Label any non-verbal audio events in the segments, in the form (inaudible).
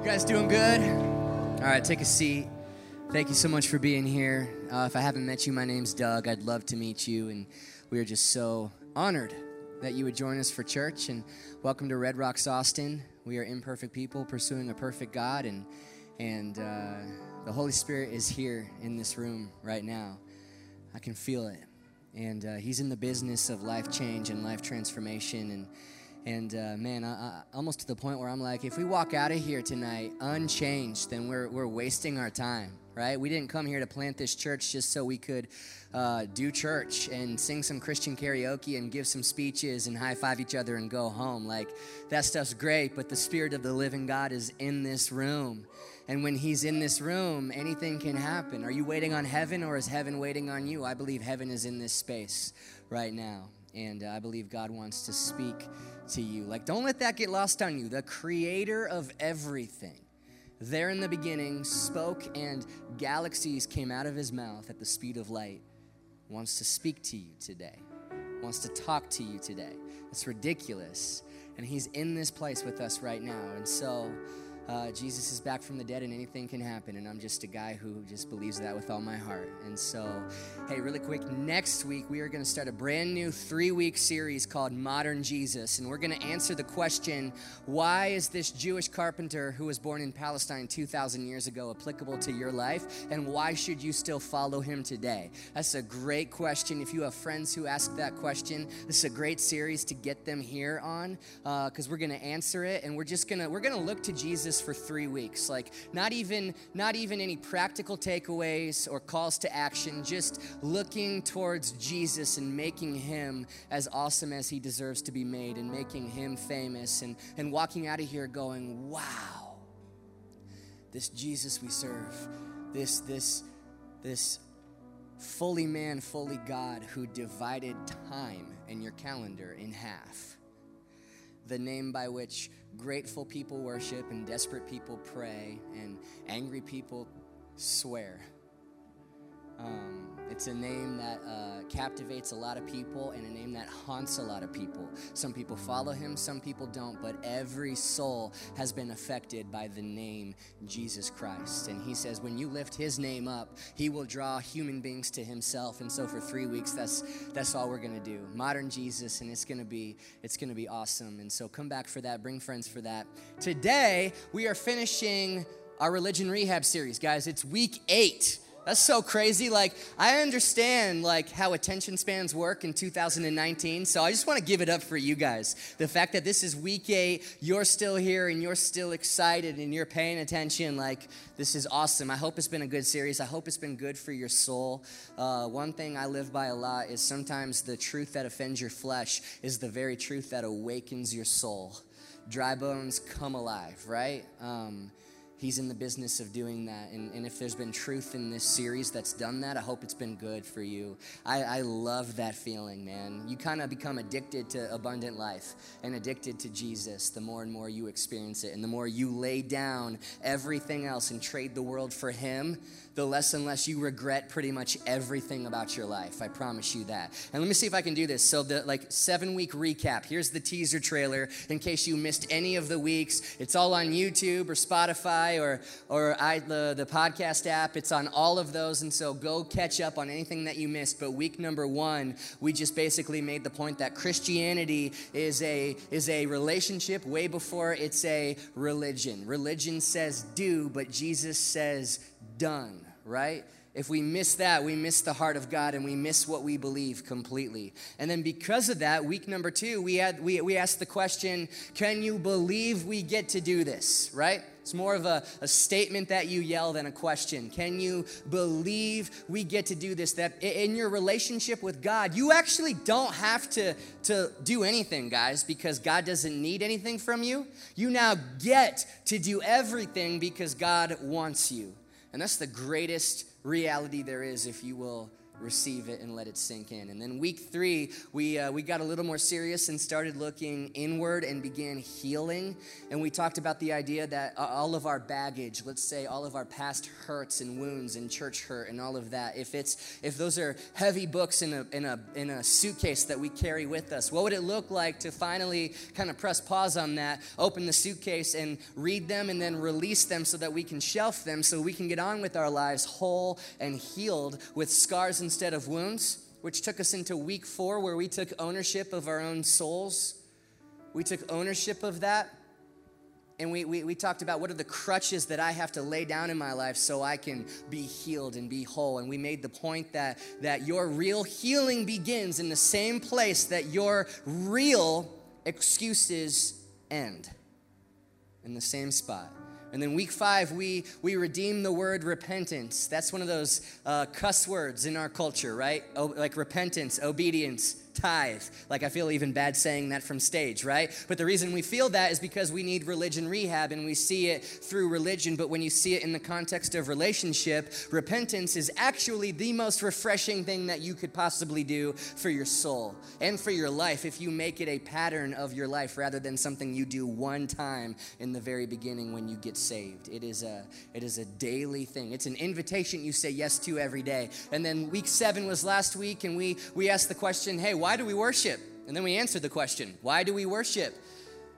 You guys doing good? All right, take a seat. Thank you so much for being here. Uh, if I haven't met you, my name's Doug. I'd love to meet you, and we are just so honored that you would join us for church. And welcome to Red Rocks, Austin. We are imperfect people pursuing a perfect God, and and uh, the Holy Spirit is here in this room right now. I can feel it, and uh, He's in the business of life change and life transformation, and and uh, man, I, I, almost to the point where I'm like, if we walk out of here tonight unchanged, then we're, we're wasting our time, right? We didn't come here to plant this church just so we could uh, do church and sing some Christian karaoke and give some speeches and high five each other and go home. Like, that stuff's great, but the Spirit of the living God is in this room. And when He's in this room, anything can happen. Are you waiting on heaven or is heaven waiting on you? I believe heaven is in this space right now. And uh, I believe God wants to speak to you. Like, don't let that get lost on you. The creator of everything, there in the beginning, spoke and galaxies came out of his mouth at the speed of light, wants to speak to you today, wants to talk to you today. It's ridiculous. And he's in this place with us right now. And so, uh, Jesus is back from the dead and anything can happen. And I'm just a guy who just believes that with all my heart. And so, hey, really quick, next week we are going to start a brand new three week series called Modern Jesus. And we're going to answer the question why is this Jewish carpenter who was born in Palestine 2,000 years ago applicable to your life? And why should you still follow him today? That's a great question. If you have friends who ask that question, this is a great series to get them here on because uh, we're going to answer it. And we're just going to, we're going to look to Jesus for three weeks. Like not even not even any practical takeaways or calls to action, just looking towards Jesus and making him as awesome as he deserves to be made and making him famous and, and walking out of here going, wow, this Jesus we serve, this this this fully man, fully God who divided time in your calendar in half. The name by which grateful people worship and desperate people pray and angry people swear. Um, it's a name that uh, captivates a lot of people and a name that haunts a lot of people. Some people follow him, some people don't, but every soul has been affected by the name Jesus Christ. And he says, when you lift his name up, he will draw human beings to himself. And so for three weeks, that's that's all we're gonna do. Modern Jesus, and it's gonna be it's gonna be awesome. And so come back for that, bring friends for that. Today we are finishing our religion rehab series, guys. It's week eight. That's so crazy. Like, I understand like how attention spans work in 2019. So I just want to give it up for you guys. The fact that this is week eight, you're still here and you're still excited and you're paying attention. Like, this is awesome. I hope it's been a good series. I hope it's been good for your soul. Uh, one thing I live by a lot is sometimes the truth that offends your flesh is the very truth that awakens your soul. Dry bones come alive, right? Um, He's in the business of doing that. And, and if there's been truth in this series that's done that, I hope it's been good for you. I, I love that feeling, man. You kind of become addicted to abundant life and addicted to Jesus the more and more you experience it. And the more you lay down everything else and trade the world for Him, the less and less you regret pretty much everything about your life. I promise you that. And let me see if I can do this. So the like seven week recap. Here's the teaser trailer in case you missed any of the weeks. It's all on YouTube or Spotify or or I, the the podcast app. It's on all of those. And so go catch up on anything that you missed. But week number one, we just basically made the point that Christianity is a is a relationship way before it's a religion. Religion says do, but Jesus says done, right? If we miss that, we miss the heart of God and we miss what we believe completely. And then because of that, week number two, we had we, we asked the question, can you believe we get to do this? Right? It's more of a, a statement that you yell than a question. Can you believe we get to do this? That in your relationship with God, you actually don't have to, to do anything, guys, because God doesn't need anything from you. You now get to do everything because God wants you. And that's the greatest reality there is if you will receive it and let it sink in. And then week three, we, uh, we got a little more serious and started looking inward and began healing. And we talked about the idea that all of our baggage, let's say all of our past hurts and wounds and church hurt and all of that, if it's if those are heavy books in a in a in a suitcase that we carry with us, what would it look like to finally kind of press pause on that, open the suitcase and read them and then release them so that we can shelf them so we can get on with our lives whole and healed with scars and instead of wounds, which took us into week four, where we took ownership of our own souls. We took ownership of that. And we, we, we talked about what are the crutches that I have to lay down in my life so I can be healed and be whole. And we made the point that, that your real healing begins in the same place that your real excuses end, in the same spot. And then week five, we, we redeem the word repentance. That's one of those uh, cuss words in our culture, right? O- like repentance, obedience, tithe. Like, I feel even bad saying that from stage, right? But the reason we feel that is because we need religion rehab and we see it through religion. But when you see it in the context of relationship, repentance is actually the most refreshing thing that you could possibly do for your soul and for your life if you make it a pattern of your life rather than something you do one time in the very beginning when you get saved. It is a, it is a daily thing, it's an invitation you say yes to every day. And then week seven was last week, and we, we asked the question hey, why do we worship? And then we answered the question, why do we worship?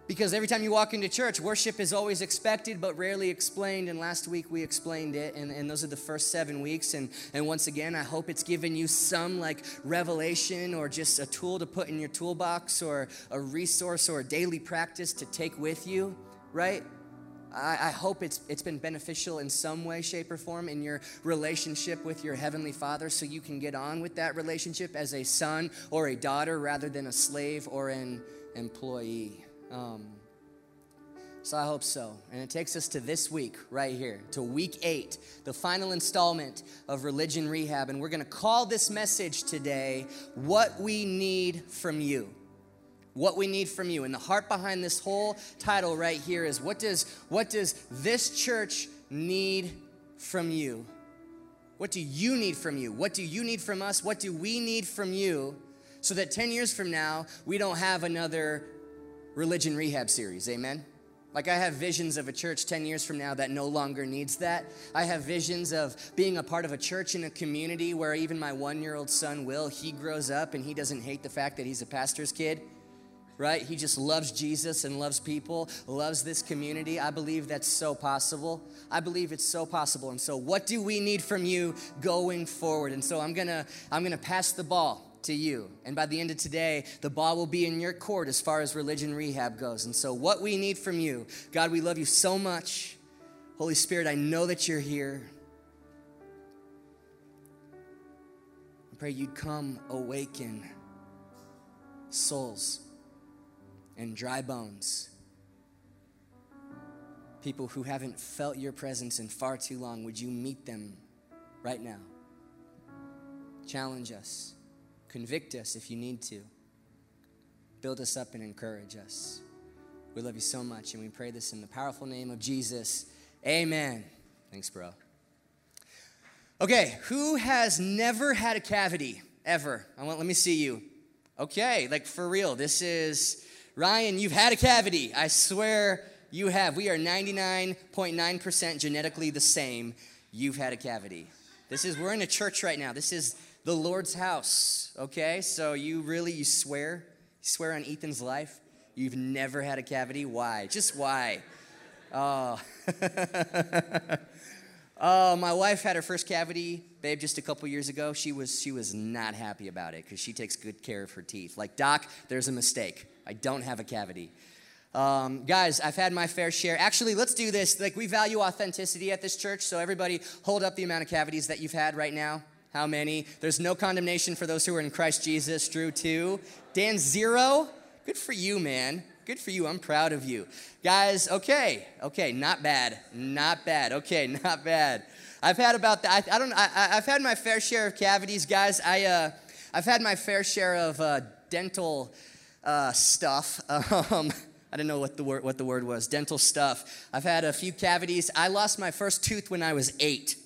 Because every time you walk into church, worship is always expected but rarely explained. And last week we explained it, and, and those are the first seven weeks. And, and once again, I hope it's given you some like revelation or just a tool to put in your toolbox or a resource or a daily practice to take with you, right? I, I, hope it's, it's been beneficial in some way, shape, or form in your relationship with your Heavenly Father so you can get on with that relationship as a son or a daughter rather than a slave or an employee. Um, so I hope so. And it takes us to this week right here, to week eight, the final installment of Religion Rehab. And we're going to call this message today, What We Need from You what we need from you. And the heart behind this whole title right here is what does what does this church need from you? What do you need from you? What do you need from us? What do we need from you so that 10 years from now we don't have another religion rehab series? Amen. Like, I have visions of a church 10 years from now that no longer needs that. I have visions of being a part of a church in a community where even my one year old son, Will, he grows up and he doesn't hate the fact that he's a pastor's kid right? He just loves Jesus and loves people, loves this community. I believe that's so possible. I believe it's so possible. And so what do we need from you going forward? And so I'm going to I'm going to pass the ball to you. And by the end of today, the ball will be in your court as far as religion rehab goes. And so what we need from you, God, we love you so much. Holy Spirit, I know that you're here. I pray you'd come awaken souls and dry bones. People who haven't felt your presence in far too long, would you meet them right now? Challenge us, convict us if you need to, build us up and encourage us. We love you so much, and we pray this in the powerful name of Jesus. Amen. Thanks, bro. Okay, who has never had a cavity ever? I want let me see you. Okay, like for real. This is Ryan, you've had a cavity. I swear you have. We are 99.9% genetically the same. You've had a cavity. This is, we're in a church right now. This is the Lord's house, okay? So you really, you swear? You swear on Ethan's life? You've never had a cavity? Why? Just why? Oh. (laughs) oh, my wife had her first cavity, babe, just a couple years ago. She was she was not happy about it because she takes good care of her teeth. Like, Doc, there's a mistake. I don't have a cavity. Um, guys, I've had my fair share. Actually, let's do this. Like, we value authenticity at this church, so everybody hold up the amount of cavities that you've had right now. How many? There's no condemnation for those who are in Christ Jesus. Drew, two. Dan, zero. Good for you, man. Good for you. I'm proud of you. Guys, okay. Okay, not bad. Not bad. Okay, (laughs) not bad. I've had about that. I, I don't I, have had my fair share of cavities, guys. I, uh, I've had my fair share of uh, dental uh, stuff. (laughs) Um, I didn't know what the word what the word was. Dental stuff. I've had a few cavities. I lost my first tooth when I was eight.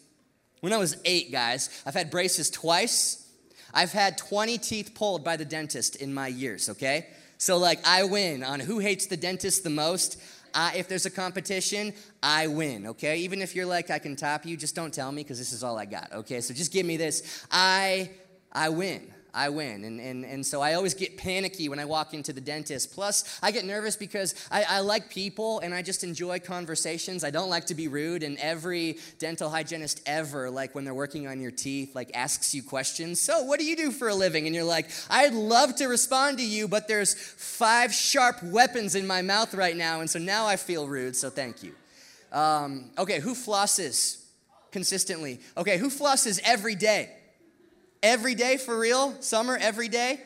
When I was eight, guys, I've had braces twice. I've had 20 teeth pulled by the dentist in my years, okay? So, like, I win on who hates the dentist the most. If there's a competition, I win, okay? Even if you're like, I can top you, just don't tell me because this is all I got, okay? So just give me this. I, I win. I win. And, and, and so I always get panicky when I walk into the dentist. Plus, I get nervous because I, I like people and I just enjoy conversations. I don't like to be rude. And every dental hygienist ever, like when they're working on your teeth, like asks you questions. So, what do you do for a living? And you're like, I'd love to respond to you, but there's five sharp weapons in my mouth right now. And so now I feel rude. So, thank you. Um, okay, who flosses consistently? Okay, who flosses every day? Every day for real? Summer, every day?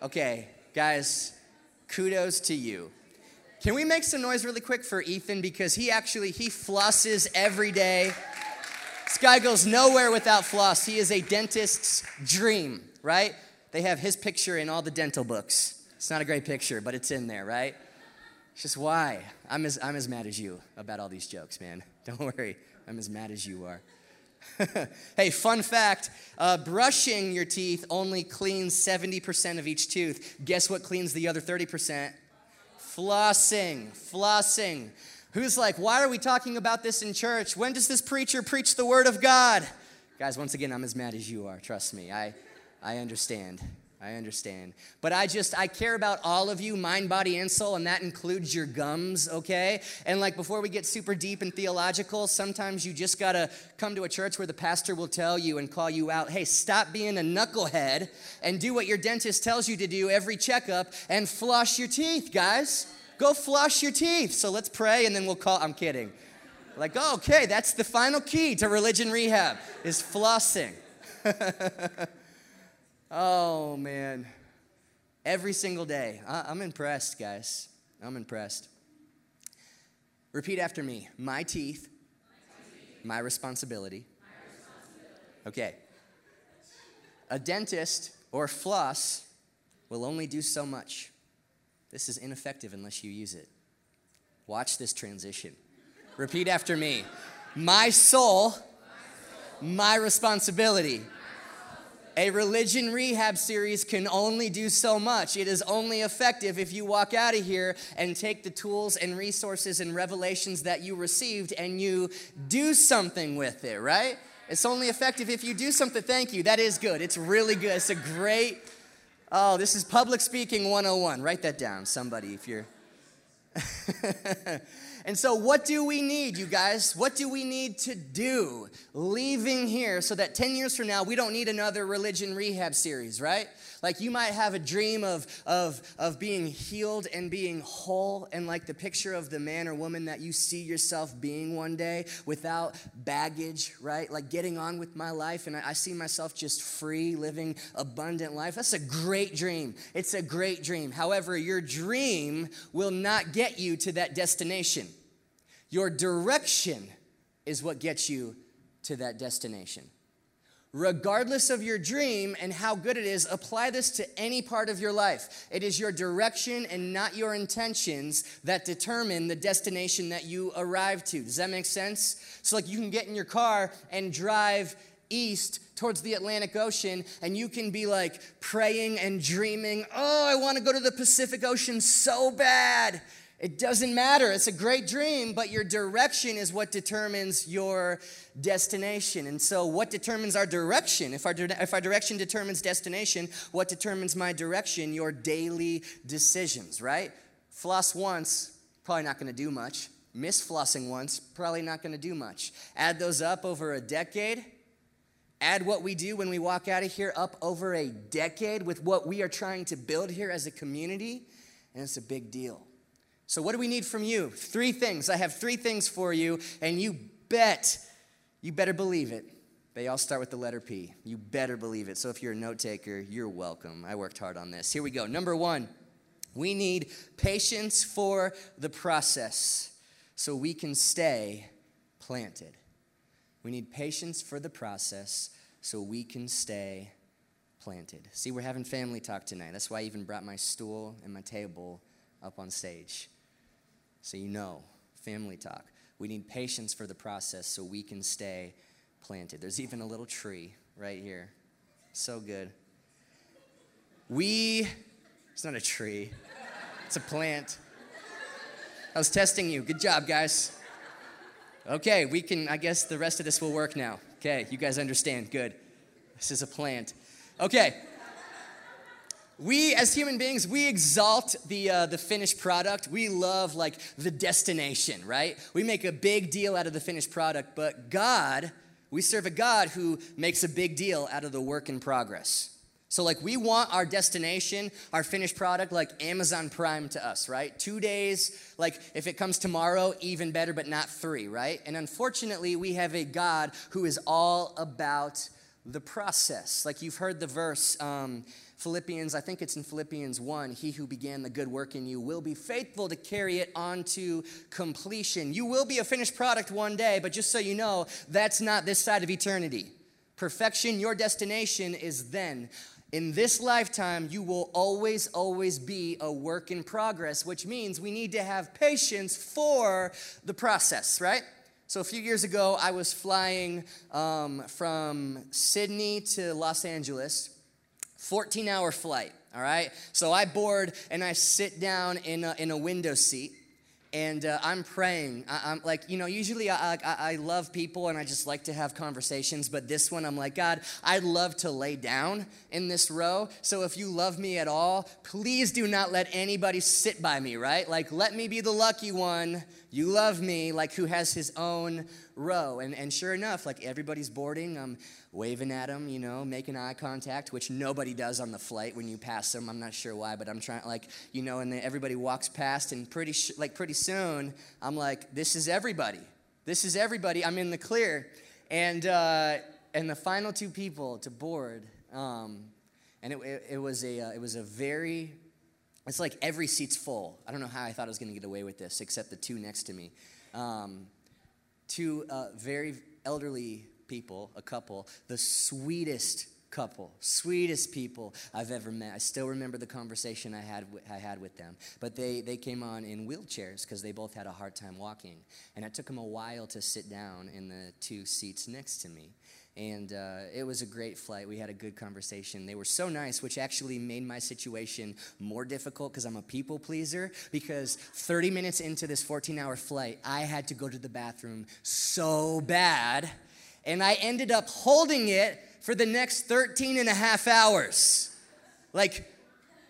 Okay, guys, kudos to you. Can we make some noise really quick for Ethan because he actually he flosses every day. This guy goes nowhere without floss. He is a dentist's dream, right? They have his picture in all the dental books. It's not a great picture, but it's in there, right? It's just why. I'm as, I'm as mad as you about all these jokes, man. (laughs) Don't worry. I'm as mad as you are. (laughs) hey, fun fact uh, brushing your teeth only cleans 70% of each tooth. Guess what cleans the other 30%? Flossing. Flossing. Who's like, why are we talking about this in church? When does this preacher preach the word of God? Guys, once again, I'm as mad as you are. Trust me. I, I understand. I understand. But I just, I care about all of you, mind, body, and soul, and that includes your gums, okay? And like before we get super deep and theological, sometimes you just gotta come to a church where the pastor will tell you and call you out hey, stop being a knucklehead and do what your dentist tells you to do every checkup and flush your teeth, guys. Go flush your teeth. So let's pray and then we'll call, I'm kidding. Like, oh, okay, that's the final key to religion rehab is flossing. (laughs) Oh, man. Every single day. I- am impressed, guys. I'm impressed. Repeat after me my teeth, my responsibility. Okay. A dentist or floss will only do so much. This is ineffective unless you use it. Watch this transition. Repeat after me. My soul, my responsibility. A religion rehab series can only do so much. It is only effective if you walk out of here and take the tools and resources and revelations that you received and you do something with it, right? It's only effective if you do something. Thank you. That is good. It's really good. It's a great. Oh, this is public speaking 101. Write that down, somebody, if you're. (laughs) And so, what do we need, you guys? What do we need to do leaving here so that 10 years from now we don't need another religion rehab series, right? Like you might have a dream of, of, of being healed and being whole, and like the picture of the man or woman that you see yourself being one day without baggage, right? Like getting on with my life, and I, I see myself just free, living abundant life. That's a great dream. It's a great dream. However, your dream will not get you to that destination. Your direction is what gets you to that destination regardless of your dream and how good it is, apply this to any part of your life. It is your direction and not your intentions that determine the destination that you arrive to. Does that make sense? So, like, you can get in your car and drive east towards the Atlantic Ocean, and you can be like praying and dreaming, oh, I want to go to the Pacific Ocean so bad. It doesn't matter. It's a great dream, but your direction is what determines your destination. And so, what determines our direction? If our, if our direction determines destination, what determines my direction? Your daily decisions, right? Floss once, probably not going to do much. Miss flossing once, probably not going to do much. Add those up over a decade. Add what we do when we walk out of here up over a decade with what we are trying to build here as a community, and it's a big deal. So, what do we need from you? Three things. I have three things for you, and you bet, you better believe it. They all start with the letter P. You better believe it. So, if you're a note taker, you're welcome. I worked hard on this. Here we go. Number one, we need patience for the process so we can stay planted. We need patience for the process so we can stay planted. See, we're having family talk tonight. That's why I even brought my stool and my table up on stage so you know, family talk. We need patience for the process so we can stay planted. There's even a little tree right here. So good. We, it's not a tree, it's a plant. I was testing you. Good job, guys. Okay, we can, I guess the rest of this will work now. Okay, you guys understand. Good. This is a plant. Okay. We, as human beings, we exalt the, uh, the finished product. We love, like, the destination, right? We make a big deal out of the finished product, but God, we serve a God who makes a big deal out of the work in progress. So, like, we want our destination, our finished product, like Amazon Prime to us, right? Two days, like, if it comes tomorrow, even better, but not three, right? And unfortunately, we have a God who is all about the process. Like, you've heard the verse, um, Philippians, I think it's in Philippians 1 He who began the good work in you will be faithful to carry it on to completion. You will be a finished product one day, but just so you know, that's not this side of eternity. Perfection, your destination is then. In this lifetime, you will always, always be a work in progress, which means we need to have patience for the process, right? So, a few years ago, I was flying um, from Sydney to Los Angeles, 14 hour flight, all right? So, I board and I sit down in a, in a window seat and uh, I'm praying. I, am like, you know, usually I, I, I, love people and I just like to have conversations, but this one I'm like, God, I'd love to lay down in this row. So if you love me at all, please do not let anybody sit by me, right? Like, let me be the lucky one. You love me, like who has his own row. And, and sure enough, like everybody's boarding. I'm waving at them, you know, making eye contact, which nobody does on the flight when you pass them. I'm not sure why, but I'm trying, like, you know, and then everybody walks past, and pretty, sh- like, pretty soon, I'm like, this is everybody. This is everybody. I'm in the clear. And, uh, and the final two people to board, um, and it, it, it was a, uh, it was a very, it's like every seat's full. I don't know how I thought I was going to get away with this, except the two next to me. Um, two uh, very elderly people, a couple, the sweetest couple, sweetest people I've ever met. I still remember the conversation I had I had with them. But they they came on in wheelchairs because they both had a hard time walking, and it took them a while to sit down in the two seats next to me. And uh, it was a great flight. We had a good conversation. They were so nice, which actually made my situation more difficult because I'm a people pleaser. Because 30 minutes into this 14 hour flight, I had to go to the bathroom so bad and I ended up holding it for the next 13 and a half hours. Like,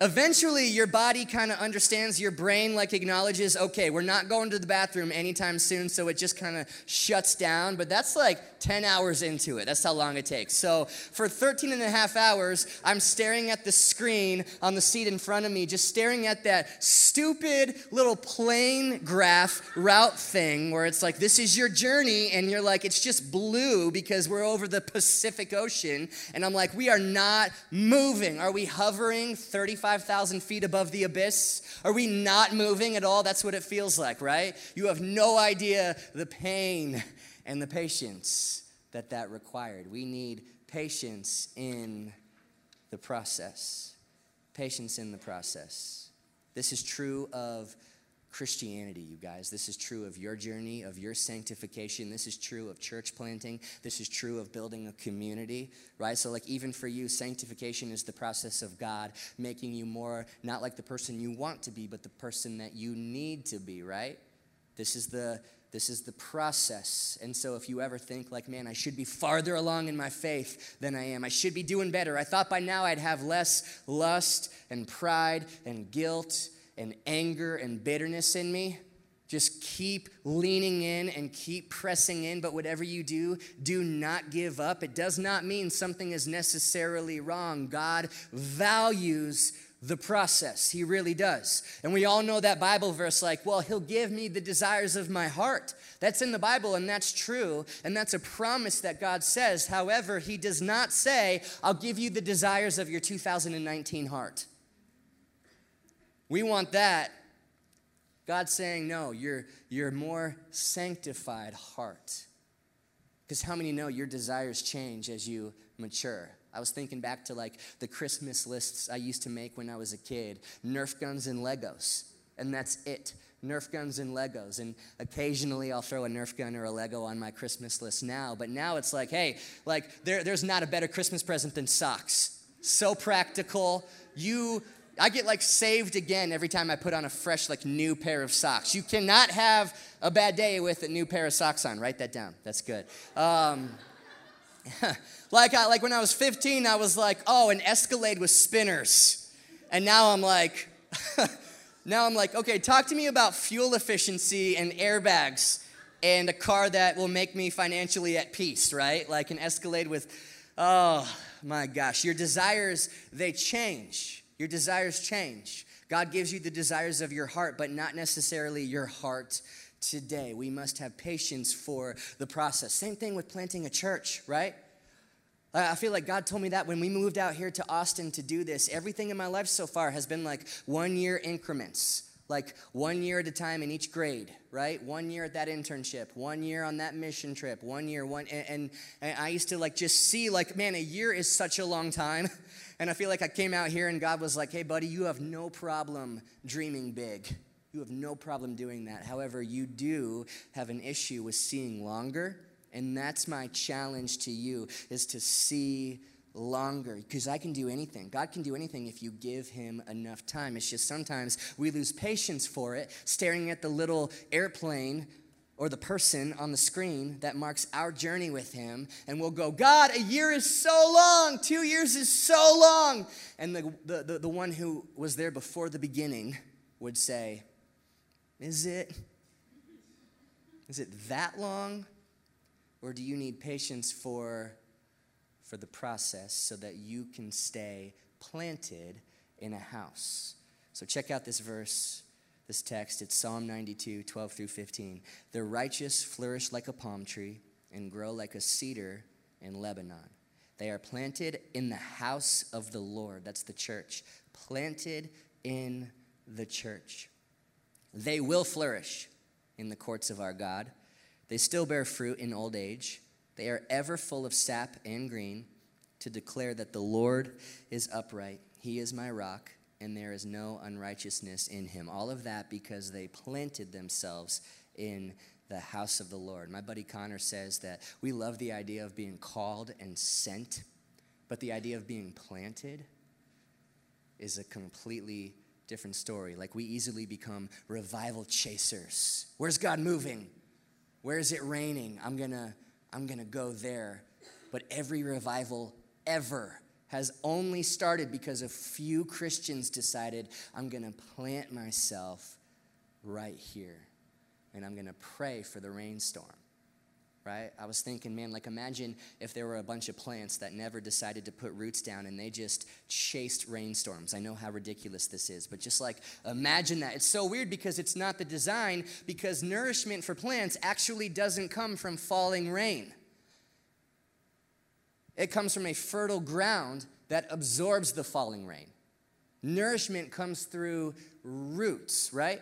eventually your body kind of understands your brain like acknowledges okay we're not going to the bathroom anytime soon so it just kind of shuts down but that's like 10 hours into it. That's how long it takes. So for 13 and a half hours i'm staring at the screen on the seat in front of me just staring at that stupid little plane graph route thing where it's like this is your journey and you're like it's just blue because we're over the pacific ocean and i'm like we are not moving. Are we hovering 35 5,000 feet above the abyss? Are we not moving at all? That's what it feels like, right? You have no idea the pain and the patience that that required. We need patience in the process. Patience in the process. This is true of Christianity, you guys. This is true of your journey, of your sanctification. This is true of church planting. This is true of building a community, right? So, like, even for you, sanctification is the process of God making you more not like the person you want to be, but the person that you need to be, right? This is the this is the process. And so, if you ever think, like, man, I should be farther along in my faith than I am, I should be doing better. I thought by now I'd have less lust and pride and guilt and anger and bitterness in me. Just keep leaning in and keep pressing in. But whatever you do, do not give up. It does not mean something is necessarily wrong. God values the process. He really does. And we all know that Bible verse like, well, He'll give me the desires of my heart. That's in the Bible, and that's true. And that's a promise that God says. However, He does not say, I'll give you the desires of your 2019 heart. We want that. God's saying, no, you're, you're more sanctified heart. Because how many know your desires change as you mature? I was thinking back to like the Christmas lists I used to make when I was a kid Nerf guns and Legos. And that's it. Nerf guns and Legos. And occasionally I'll throw a Nerf gun or a Lego on my Christmas list now. But now it's like, hey, like there, there's not a better Christmas present than socks So practical. You I get like saved again every time I put on a fresh, like new pair of socks. You cannot have a bad day with a new pair of socks on. Write that down. That's good. Um, (laughs) like, I, like when I was 15, I was like, oh, an Escalade with spinners. And now I'm like, (laughs) now I'm like, okay, talk to me about fuel efficiency and airbags and a car that will make me financially at peace, right? Like an Escalade with, oh my gosh, your desires, they change. Your desires change. God gives you the desires of your heart, but not necessarily your heart today. We must have patience for the process. Same thing with planting a church, right? I feel like God told me that when we moved out here to Austin to do this. Everything in my life so far has been like one year increments like one year at a time in each grade, right? One year at that internship, one year on that mission trip, one year, one, and, and, and, I used to like just see like, man, a year is such a long time. (laughs) And I feel like I came out here and God was like, hey, buddy, you have no problem dreaming big. You have no problem doing that. However, you do have an issue with seeing longer. And that's my challenge to you is to see longer because I can do anything. God can do anything if you give him enough time. It's just sometimes we lose patience for it, staring at the little airplane or the person on the screen that marks our journey with him and we'll go god a year is so long. Two years is so long. And the, the, the, the one who was there before the beginning would say is it is it that long? Or do you need patience for for the process so that you can stay planted in a house. So check out this verse, this text. It's Psalm 92, 12 through 15. The righteous flourish like a palm tree and grow like a cedar in Lebanon. They are planted in the house of the Lord. That's the church. Planted in the church. They will flourish in the courts of our God. They still bear fruit in old age. They are ever full of sap and green to declare that the Lord is upright. He is my rock, and there is no unrighteousness in him. All of that because they planted themselves in the house of the Lord. My buddy Connor says that we love the idea of being called and sent, but the idea of being planted is a completely different story. Like we easily become revival chasers. Where's God moving? Where is it raining? I'm going to I'm going to go there. But every revival ever has only started because a few Christians decided, I'm going to plant myself right here and I'm going to pray for the rainstorm. Right? I was thinking, man, like imagine if there were a bunch of plants that never decided to put roots down and they just chased rainstorms. I know how ridiculous this is, but just like imagine that. It's so weird because it's not the design, because nourishment for plants actually doesn't come from falling rain. It comes from a fertile ground that absorbs the falling rain. Nourishment comes through roots, right?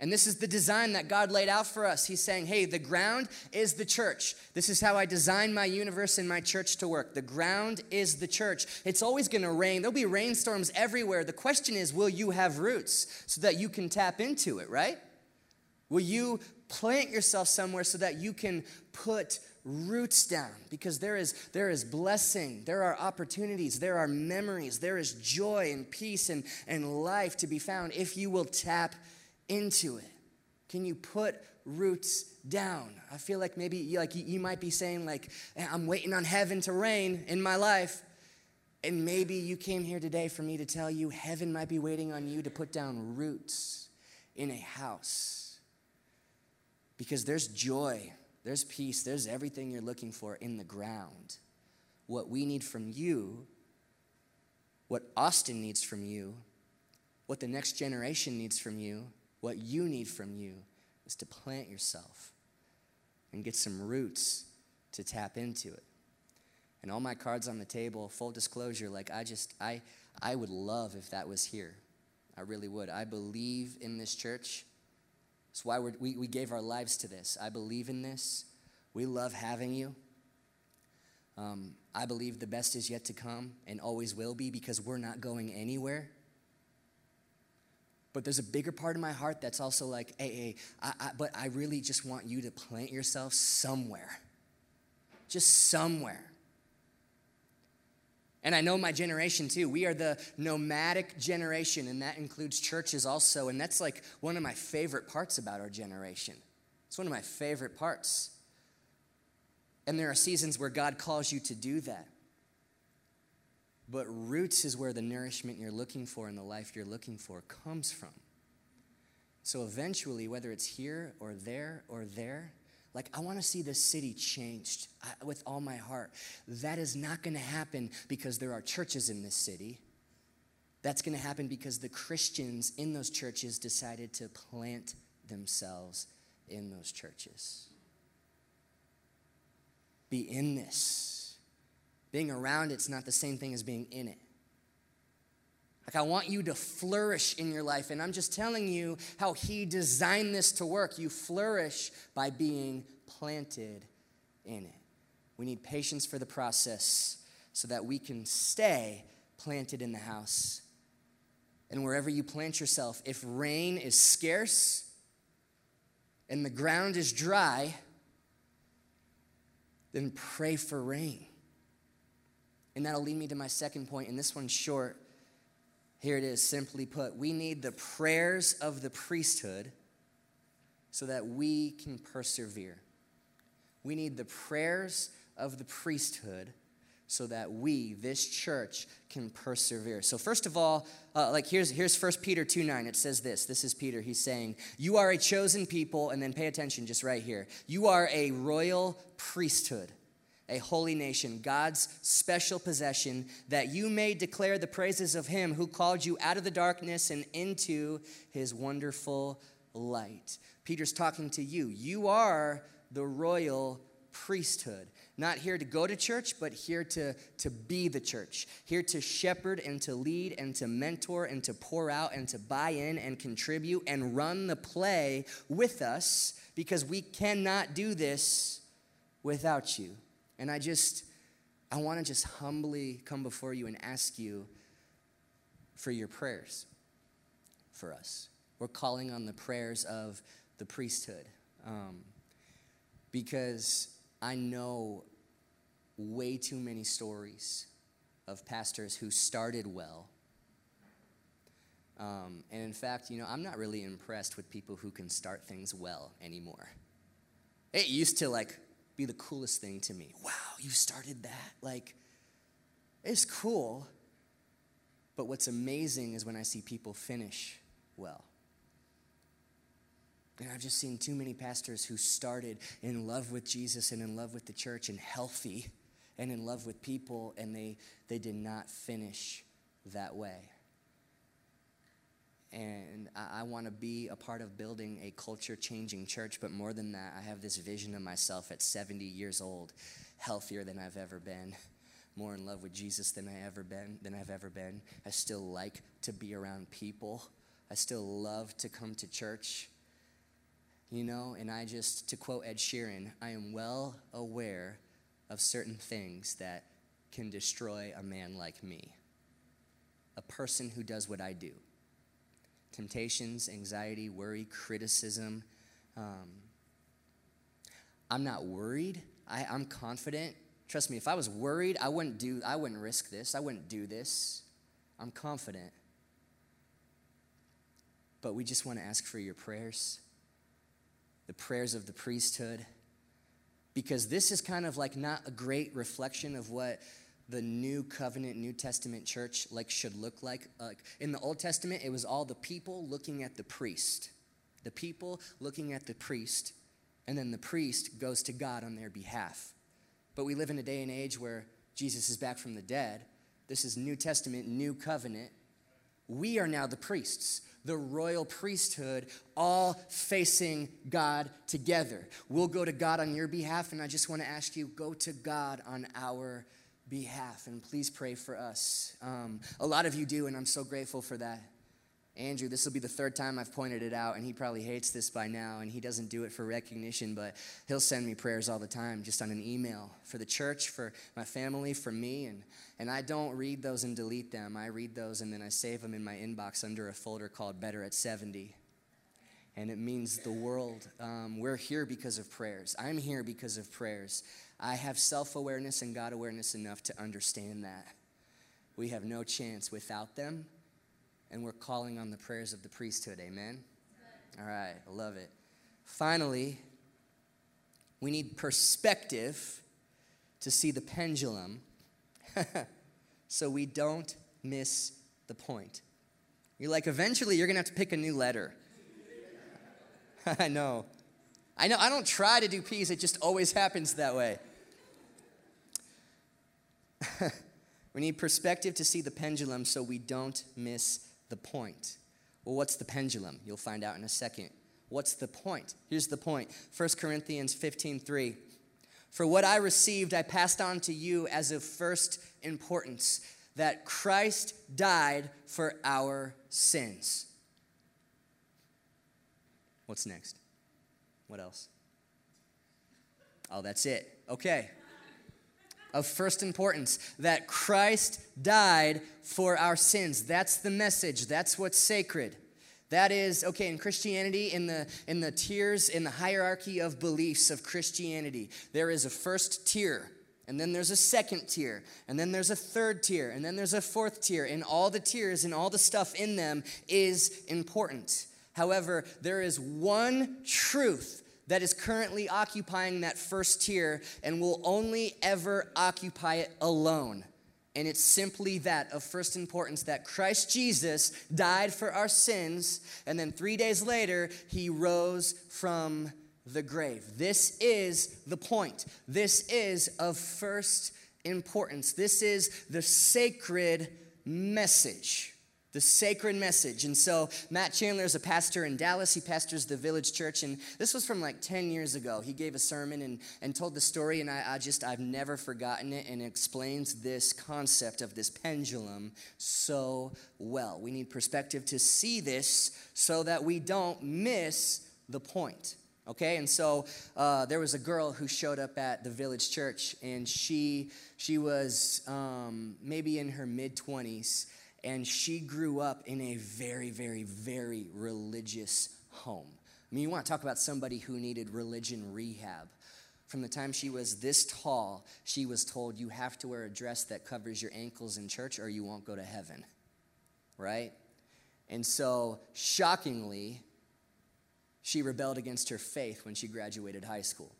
And this is the design that God laid out for us. He's saying, hey, the ground is the church. This is how I design my universe and my church to work. The ground is the church. It's always going to rain. There'll be rainstorms everywhere. The question is, will you have roots so that you can tap into it, right? Will you plant yourself somewhere so that you can put roots down because there is there is blessing there are opportunities there are memories there is joy and peace and, and life to be found if you will tap into it. Can you put roots down? I feel like maybe like you might be saying like i'm waiting on heaven to rain in my life. And maybe you came here today for me to tell you heaven might be waiting on you to put down roots in a house because there's joy there's peace, there's everything you're looking for in the ground. What we need from you, what Austin needs from you, what the next generation needs from you, what you need from you is to plant yourself and get some roots to tap into it. And all my cards on the table, full disclosure, like I just, I, I would love if that was here. I really would. I believe in this church. That's why we we, gave our lives to this. I believe in this. We love having you. Um, I believe the best is yet to come and always will be because we're not going anywhere. But there's a bigger part of my heart that's also like, hey, hey, I, I, but I really just want you to plant yourself somewhere. Just somewhere. And I know my generation too. We are the nomadic generation, and that includes churches also. And that's like one of my favorite parts about our generation. It's one of my favorite parts. And there are seasons where God calls you to do that. But roots is where the nourishment you're looking for and the life you're looking for comes from. So eventually, whether it's here or there or there, like, I want to see this city changed with all my heart. That is not going to happen because there are churches in this city. That's going to happen because the Christians in those churches decided to plant themselves in those churches. Be in this. Being around it's not the same thing as being in it. Like, I want you to flourish in your life. And I'm just telling you how He designed this to work. You flourish by being planted in it. We need patience for the process so that we can stay planted in the house. And wherever you plant yourself, if rain is scarce and the ground is dry, then pray for rain. And that'll lead me to my second point, and this one's short. Here it is, simply put. We need the prayers of the priesthood so that we can persevere. We need the prayers of the priesthood so that we, this church, can persevere. So, first of all, uh, like here's, here's 1 Peter 2 9. It says this. This is Peter. He's saying, You are a chosen people, and then pay attention just right here. You are a royal priesthood a holy nation, God's special possession, that you may declare the praises of him who called you out of the darkness and into his wonderful light. Peter's talking to you. You are the royal priesthood. Not here to go to church, but here to, to be the church. Here to shepherd and to lead and to mentor and to pour out and to buy in and contribute and run the play with us because we cannot do this without you. And I just, I want to just humbly come before you and ask you for your prayers for us. We're calling on the prayers of the priesthood um, because I know way too many stories of pastors who started well. Um, and in fact, you know, I'm not really impressed with people who can start things well anymore. It used to like be the coolest thing to me. Wow, you started that. Like, it's cool. But what's amazing is when I see people finish well. And I've just seen too many pastors who started in love with Jesus and in love with the church and healthy and in love with people, and they, they did not finish that way. And I, I want to be a part of building a culture changing church, but more than that, I have this vision of myself at 70 years old, healthier than I've ever been more in love with Jesus than I ever been than I've ever been. I still like to be around people. I still love to come to church. You know, and I just to quote Ed Sheeran, I am well aware of certain things that can destroy a man like me. A person who does what I do temptations, anxiety, worry, criticism. Um, I'm not worried. I, I'm confident. Trust me, if I was worried, I wouldn't do I wouldn't risk this. I wouldn't do this. I'm confident. But we just want to ask for your prayers. The prayers of the priesthood. Because this is kind of like not a great reflection of what the new covenant new testament church like should look like like in the old testament it was all the people looking at the priest. The people looking at the priest and then the priest goes to god on their behalf. But we live in a day and age where jesus is back from the dead. This is new testament new covenant. We are now the priests the royal priesthood all facing god together. We'll go to god on your behalf and i just want to ask you go to god on our behalf. And please pray for us. Um, a lot of you do, and I'm so grateful for that. Andrew, this will be the third time I've pointed it out, and he probably hates this by now, and he doesn't do it for recognition, but he'll send me prayers all the time, just on an email for the church, for my family, for me. And, and I don't read those and delete them. I read those and then I save them in my inbox under a folder called Better at 70. And it means the world. Um, we're here because of prayers. I'm here because of prayers. I have self awareness and God awareness enough to understand that. We have no chance without them, and we're calling on the prayers of the priesthood. Amen? All right, I love it. Finally, we need perspective to see the pendulum (laughs) so we don't miss the point. You're like, eventually, you're going to have to pick a new letter. (laughs) I know. I know. I don't try to do P's, it just always happens that way. (laughs) we need perspective to see the pendulum so we don't miss the point. Well, what's the pendulum? You'll find out in a second. What's the point? Here's the point 1 Corinthians 15 3. For what I received, I passed on to you as of first importance that Christ died for our sins. What's next? What else? Oh, that's it. Okay. Of first importance, that Christ died for our sins. That's the message. That's what's sacred. That is, okay, in Christianity, in the, in the tiers, in the hierarchy of beliefs of Christianity, there is a first tier, and then there's a second tier, and then there's a third tier, and then there's a fourth tier. And all the tiers and all the stuff in them is important. However, there is one truth that is currently occupying that first tier and will only ever occupy it alone. And it's simply that of first importance that Christ Jesus died for our sins, and then three days later, he rose from the grave. This is the point. This is of first importance. This is the sacred message the sacred message. And so Matt Chandler is a pastor in Dallas. He pastors the Village Church. And this was from like 10 years ago. He gave a sermon and, and told the story. And I, I just, I've never forgotten it. And it explains this concept of this pendulum so well. We need perspective to see this so that we don't miss the point. Okay, and so uh, there was a girl who showed up at the village church, and she she was um, maybe in her mid twenties, and she grew up in a very, very, very religious home. I mean, you want to talk about somebody who needed religion rehab. From the time she was this tall, she was told, You have to wear a dress that covers your ankles in church or you won't go to heaven. Right? And so, shockingly, she rebelled against her faith when she graduated high school.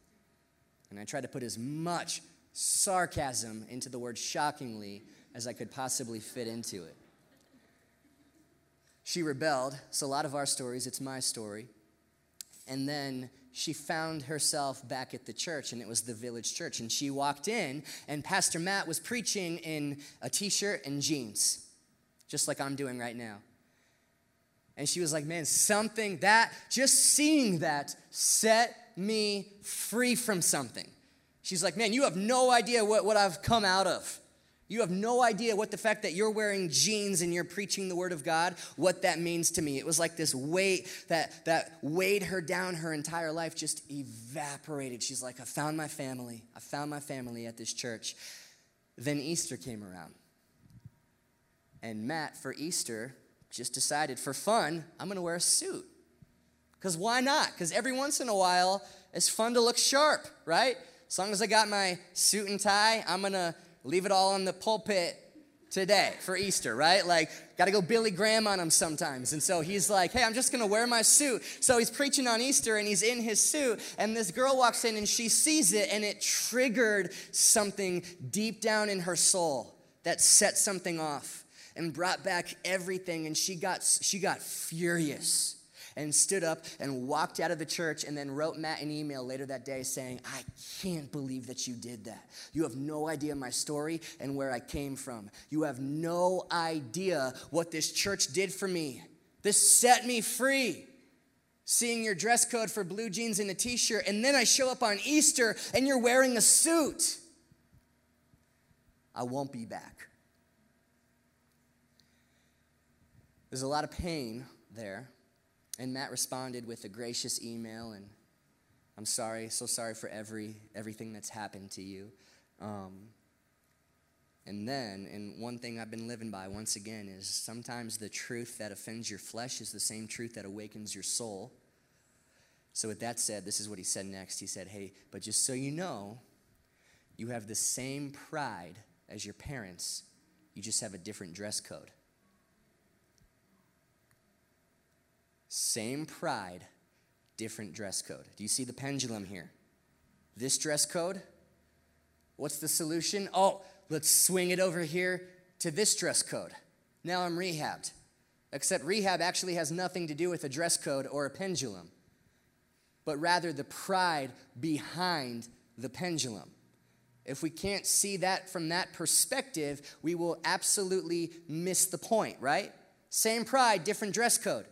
And I tried to put as much sarcasm into the word shockingly as I could possibly fit into it. She rebelled. So, a lot of our stories, it's my story. And then she found herself back at the church, and it was the village church. And she walked in, and Pastor Matt was preaching in a t shirt and jeans, just like I'm doing right now. And she was like, Man, something that, just seeing that, set me free from something. She's like, Man, you have no idea what, what I've come out of. You have no idea what the fact that you're wearing jeans and you're preaching the word of God, what that means to me. It was like this weight that, that weighed her down her entire life just evaporated. She's like, I found my family. I found my family at this church. Then Easter came around. And Matt, for Easter, just decided for fun, I'm gonna wear a suit. Because why not? Because every once in a while, it's fun to look sharp, right? As long as I got my suit and tie, I'm gonna leave it all on the pulpit today for Easter, right? Like, got to go Billy Graham on him sometimes. And so he's like, hey, I'm just going to wear my suit. So he's preaching on Easter and he's in his suit. And this girl walks in and she sees it and it triggered something deep down in her soul that set something off and brought back everything. And she got, she got furious and stood up and walked out of the church and then wrote Matt an email later that day saying, I can't believe that you did that. You have no idea my story and where I came from. You have no idea what this church did for me. This set me free. Seeing your dress code for blue jeans and a t shirt, and then I show up on Easter and you're wearing a suit. I won't be back. There's a lot of pain there. And Matt responded with a gracious email, and I'm sorry, so sorry for every everything that's happened to you. Um, and then, and one thing I've been living by once again is sometimes the truth that offends your flesh is the same truth that awakens your soul. So, with that said, this is what he said next. He said, Hey, but just so you know, you have the same pride as your parents, You just have a different dress code. Same pride, different dress code. Do you see the pendulum here? This dress code, what's the solution? Oh, let's swing it over here to this dress code. Now I'm rehabbed. Except rehab actually has nothing to do with a dress code or a pendulum, but rather the pride behind the pendulum. If we can't see that from that perspective, we will absolutely miss the point, right? Same pride, different dress code.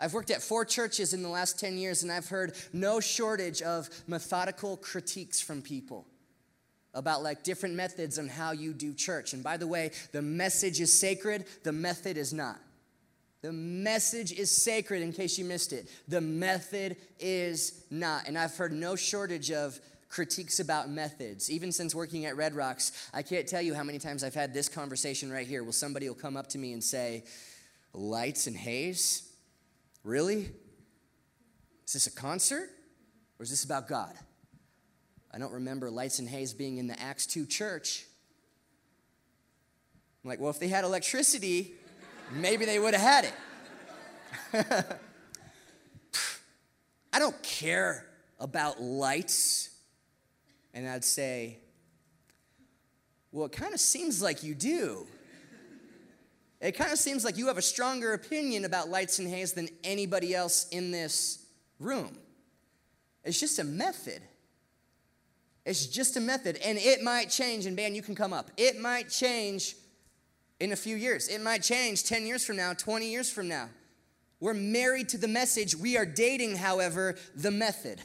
I've worked at four churches in the last 10 years, and I've heard no shortage of methodical critiques from people about like different methods on how you do church. And by the way, the message is sacred, the method is not. The message is sacred in case you missed it. The method is not. And I've heard no shortage of critiques about methods. Even since working at Red Rocks, I can't tell you how many times I've had this conversation right here where somebody will come up to me and say, Lights and haze? Really? Is this a concert? Or is this about God? I don't remember Lights and Haze being in the Acts 2 church. I'm like, well, if they had electricity, maybe they would have had it. (laughs) I don't care about lights. And I'd say, well, it kind of seems like you do. It kind of seems like you have a stronger opinion about lights and haze than anybody else in this room. It's just a method. It's just a method, and it might change. And man, you can come up. It might change in a few years. It might change 10 years from now, 20 years from now. We're married to the message. We are dating, however, the method.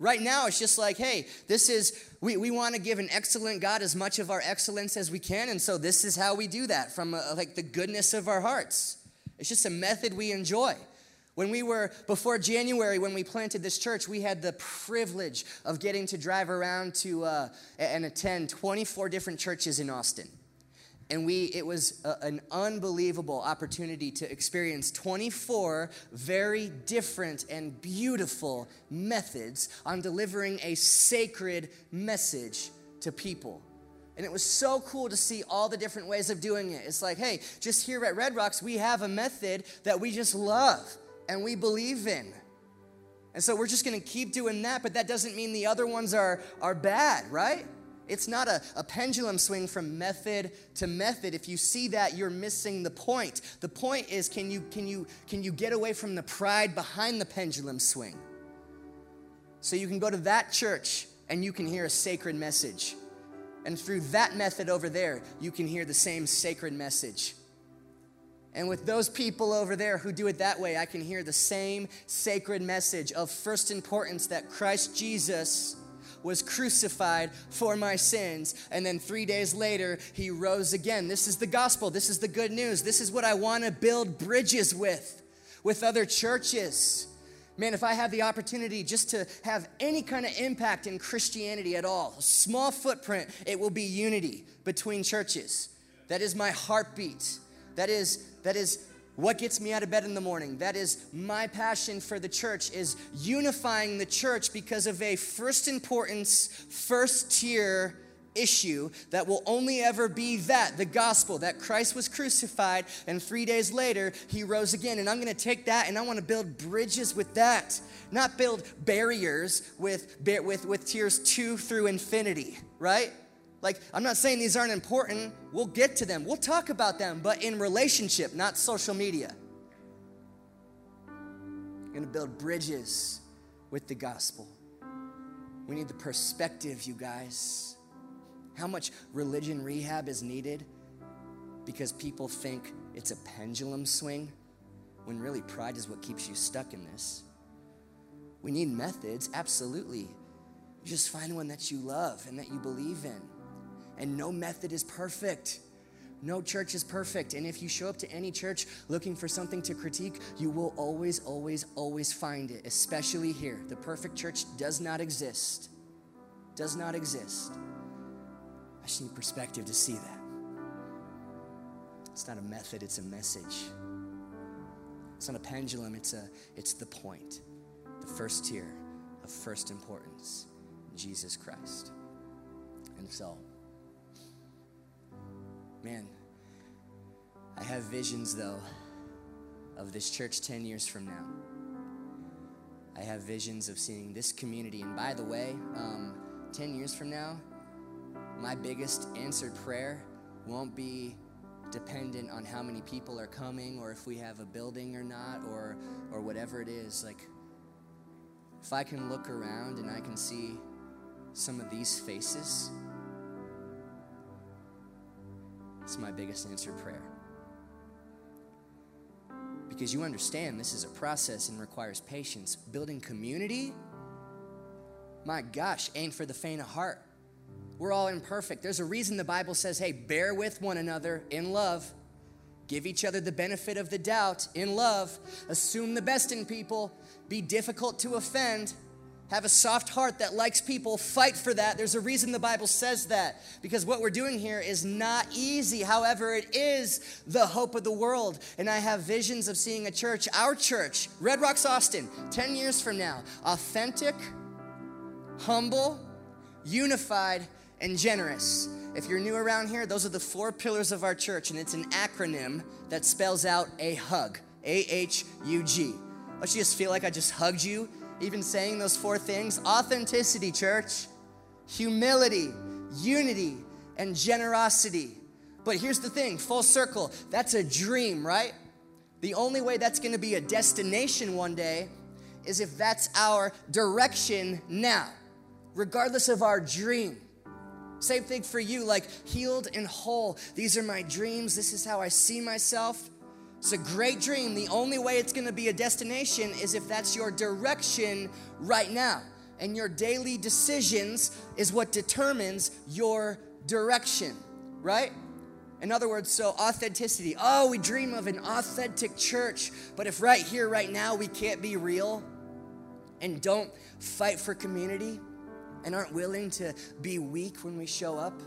Right now, it's just like, hey, this is, we, we want to give an excellent God as much of our excellence as we can. And so this is how we do that from a, like the goodness of our hearts. It's just a method we enjoy. When we were, before January, when we planted this church, we had the privilege of getting to drive around to uh, and attend 24 different churches in Austin. And we, it was a, an unbelievable opportunity to experience 24 very different and beautiful methods on delivering a sacred message to people. And it was so cool to see all the different ways of doing it. It's like, hey, just here at Red Rocks, we have a method that we just love and we believe in. And so we're just gonna keep doing that, but that doesn't mean the other ones are, are bad, right? It's not a, a pendulum swing from method to method. If you see that, you're missing the point. The point is can you, can you, can you get away from the pride behind the pendulum swing? So you can go to that church and you can hear a sacred message. And through that method over there, you can hear the same sacred message. And with those people over there who do it that way, I can hear the same sacred message of first importance that Christ Jesus was crucified for my sins. And then three days later, he rose again. This is the gospel. This is the good news. This is what I want to build bridges with, with other churches. Man, if I have the opportunity just to have any kind of impact in Christianity at all, a small footprint, it will be unity between churches. That is my heartbeat. That is that is what gets me out of bed in the morning. That is my passion for the church is unifying the church because of a first importance, first tier issue that will only ever be that the gospel that Christ was crucified and 3 days later he rose again. And I'm going to take that and I want to build bridges with that. Not build barriers with with with tiers 2 through infinity right like, I'm not saying these aren't important. We'll get to them, we'll talk about them, but in relationship, not social media. We're gonna build bridges with the gospel. We need the perspective, you guys. How much religion rehab is needed because people think it's a pendulum swing when really pride is what keeps you stuck in this. We need methods, absolutely. Just find one that you love and that you believe in. And no method is perfect. No church is perfect. And if you show up to any church looking for something to critique, you will always, always, always find it, especially here. The perfect church does not exist. Does not exist. I just need perspective to see that. It's not a method, it's a message. It's not a pendulum, it's, a, it's the point, the first tier of first importance Jesus Christ. And so, man, I have visions, though, of this church 10 years from now. I have visions of seeing this community. And by the way, um, 10 years from now, my biggest answered prayer won't be dependent on how many people are coming or if we have a building or not or or whatever it is like if I can look around and I can see some of these faces it's my biggest answered prayer because you understand this is a process and requires patience building community my gosh ain't for the faint of heart we're all imperfect. There's a reason the Bible says, hey, bear with one another in love. Give each other the benefit of the doubt in love. Assume the best in people. Be difficult to offend. Have a soft heart that likes people. Fight for that. There's a reason the Bible says that. Because what we're doing here is not easy. However, it is the hope of the world. And I have visions of seeing a church, our church, Red Rocks Austin, 10 years from now, authentic, humble, unified, and generous. If you're new around here, those are the four pillars of our church, and it's an acronym that spells out a hug A H U G. Don't you just feel like I just hugged you, even saying those four things? Authenticity, church, humility, unity, and generosity. But here's the thing full circle, that's a dream, right? The only way that's gonna be a destination one day is if that's our direction now, regardless of our dream. Same thing for you, like healed and whole. These are my dreams. This is how I see myself. It's a great dream. The only way it's going to be a destination is if that's your direction right now. And your daily decisions is what determines your direction, right? In other words, so authenticity. Oh, we dream of an authentic church, but if right here, right now, we can't be real and don't fight for community, and aren't willing to be weak when we show up,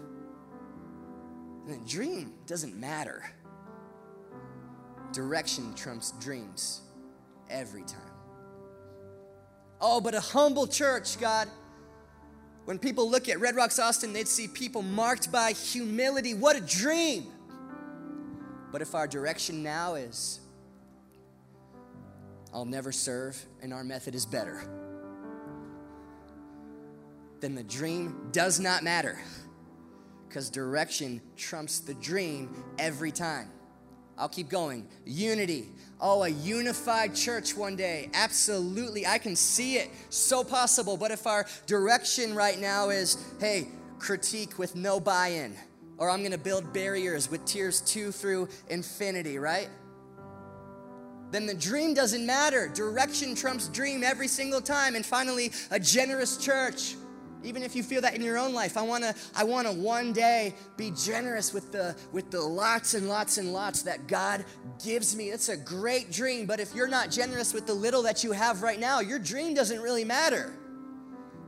then a dream doesn't matter. Direction trumps dreams every time. Oh, but a humble church, God. When people look at Red Rocks Austin, they'd see people marked by humility. What a dream! But if our direction now is, I'll never serve and our method is better then the dream does not matter because direction trumps the dream every time. I'll keep going. Unity. Oh, a unified church one day. Absolutely. I can see it. So possible. But if our direction right now is, hey, critique with no buy in, or I'm going to build barriers with tiers two through infinity, right? Then the dream doesn't matter. Direction trumps dream every single time. And finally, a generous church. Even if you feel that in your own life, I wanna, I wanna one day be generous with the with the lots and lots and lots that God gives me. It's a great dream, but if you're not generous with the little that you have right now, your dream doesn't really matter.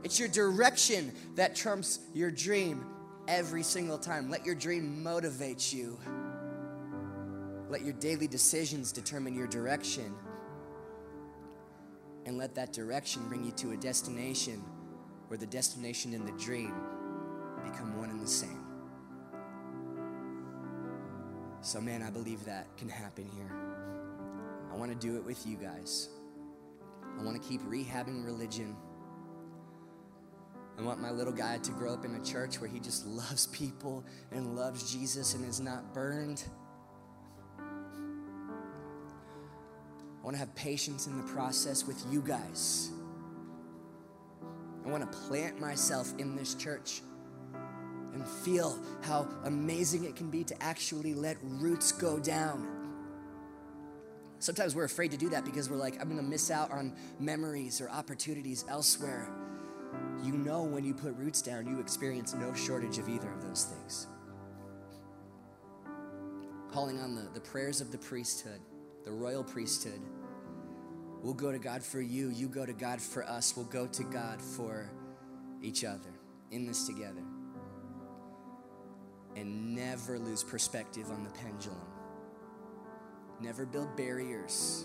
It's your direction that trumps your dream every single time. Let your dream motivate you. Let your daily decisions determine your direction. And let that direction bring you to a destination where the destination and the dream become one and the same. So, man, I believe that can happen here. I want to do it with you guys. I want to keep rehabbing religion. I want my little guy to grow up in a church where he just loves people and loves Jesus and is not burned. I want to have patience in the process with you guys. I want to plant myself in this church and feel how amazing it can be to actually let roots go down. Sometimes we're afraid to do that because we're like, I'm gonna miss out on memories or opportunities elsewhere. You know, when you put roots down, you experience no shortage of either of those things. Calling on the, the prayers of the priesthood, the royal priesthood We'll go to God for you. You go to God for us. We'll go to God for each other in this together. And never lose perspective on the pendulum. Never build barriers.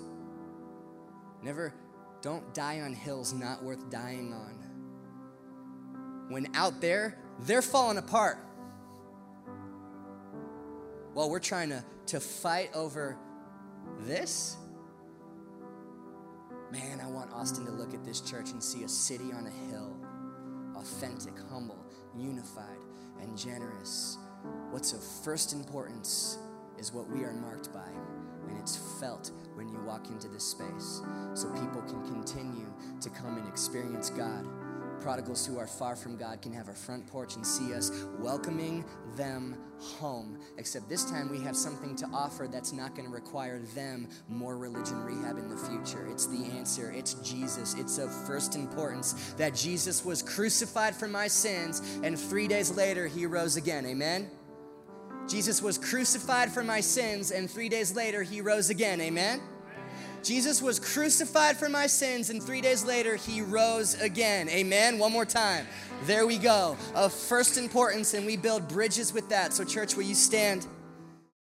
Never, don't die on hills not worth dying on. When out there, they're falling apart. while we're trying to, to fight over this? Man, I want Austin to look at this church and see a city on a hill, authentic, humble, unified, and generous. What's of first importance is what we are marked by, and it's felt when you walk into this space so people can continue to come and experience God prodigals who are far from God can have our front porch and see us welcoming them home. Except this time we have something to offer that's not going to require them more religion rehab in the future. It's the answer. It's Jesus. It's of first importance that Jesus was crucified for my sins and three days later he rose again. Amen? Jesus was crucified for my sins and three days later he rose again. Amen? Jesus was crucified for my sins, and three days later, he rose again. Amen. One more time. There we go. Of first importance, and we build bridges with that. So, church, will you stand?